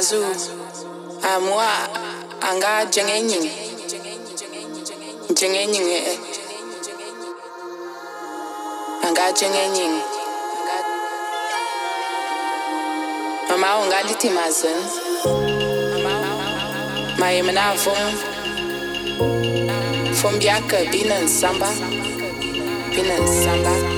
zu amua anga jenge nying jenge nying e eh, eh. anga jenge nying mama unga liti mazen mai mana fom fom biaka binan samba binan samba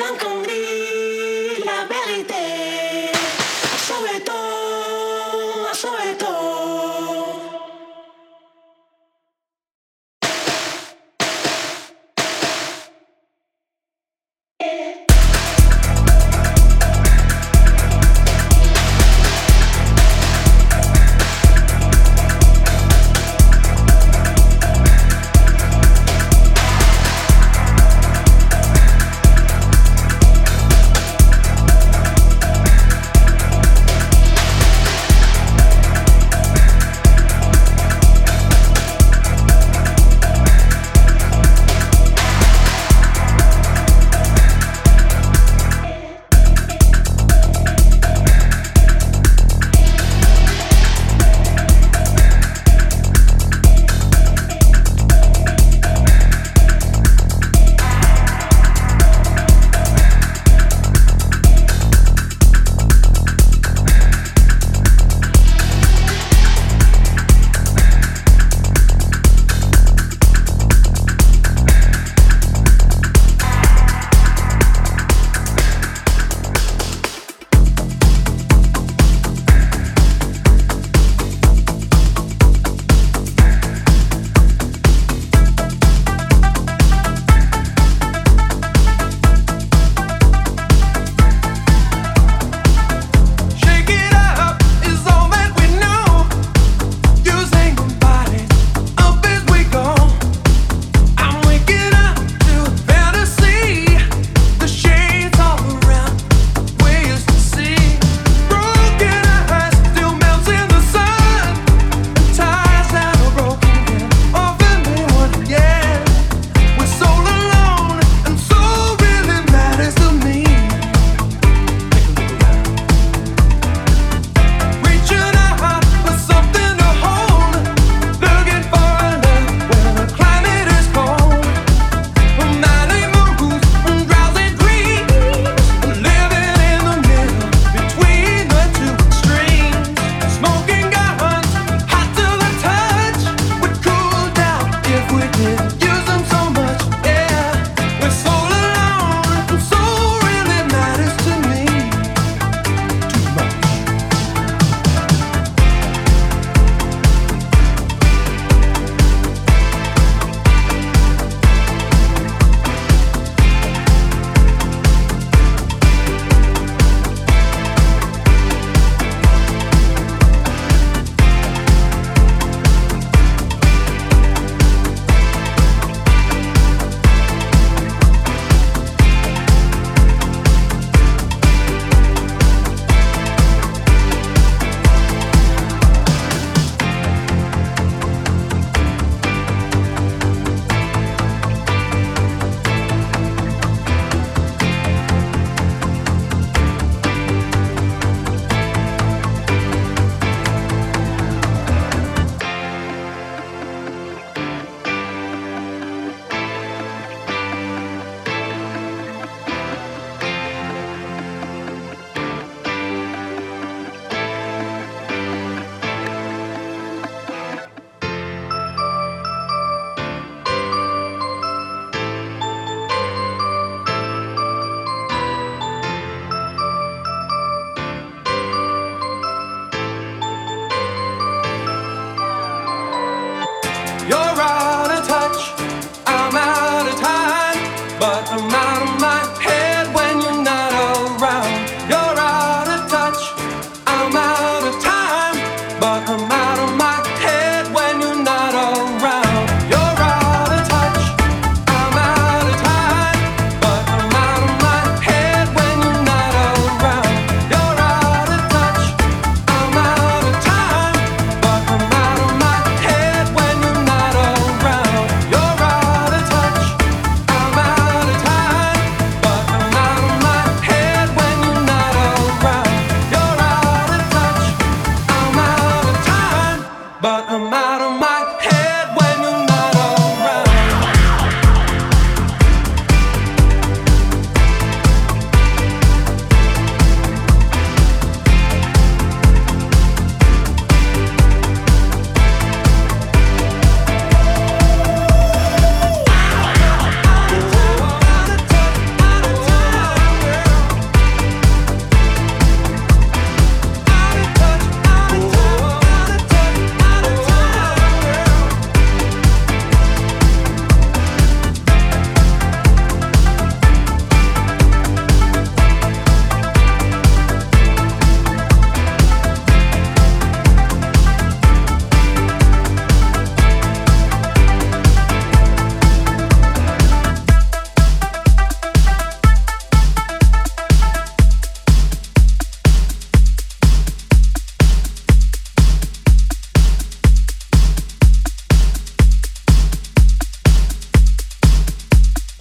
blanco gris.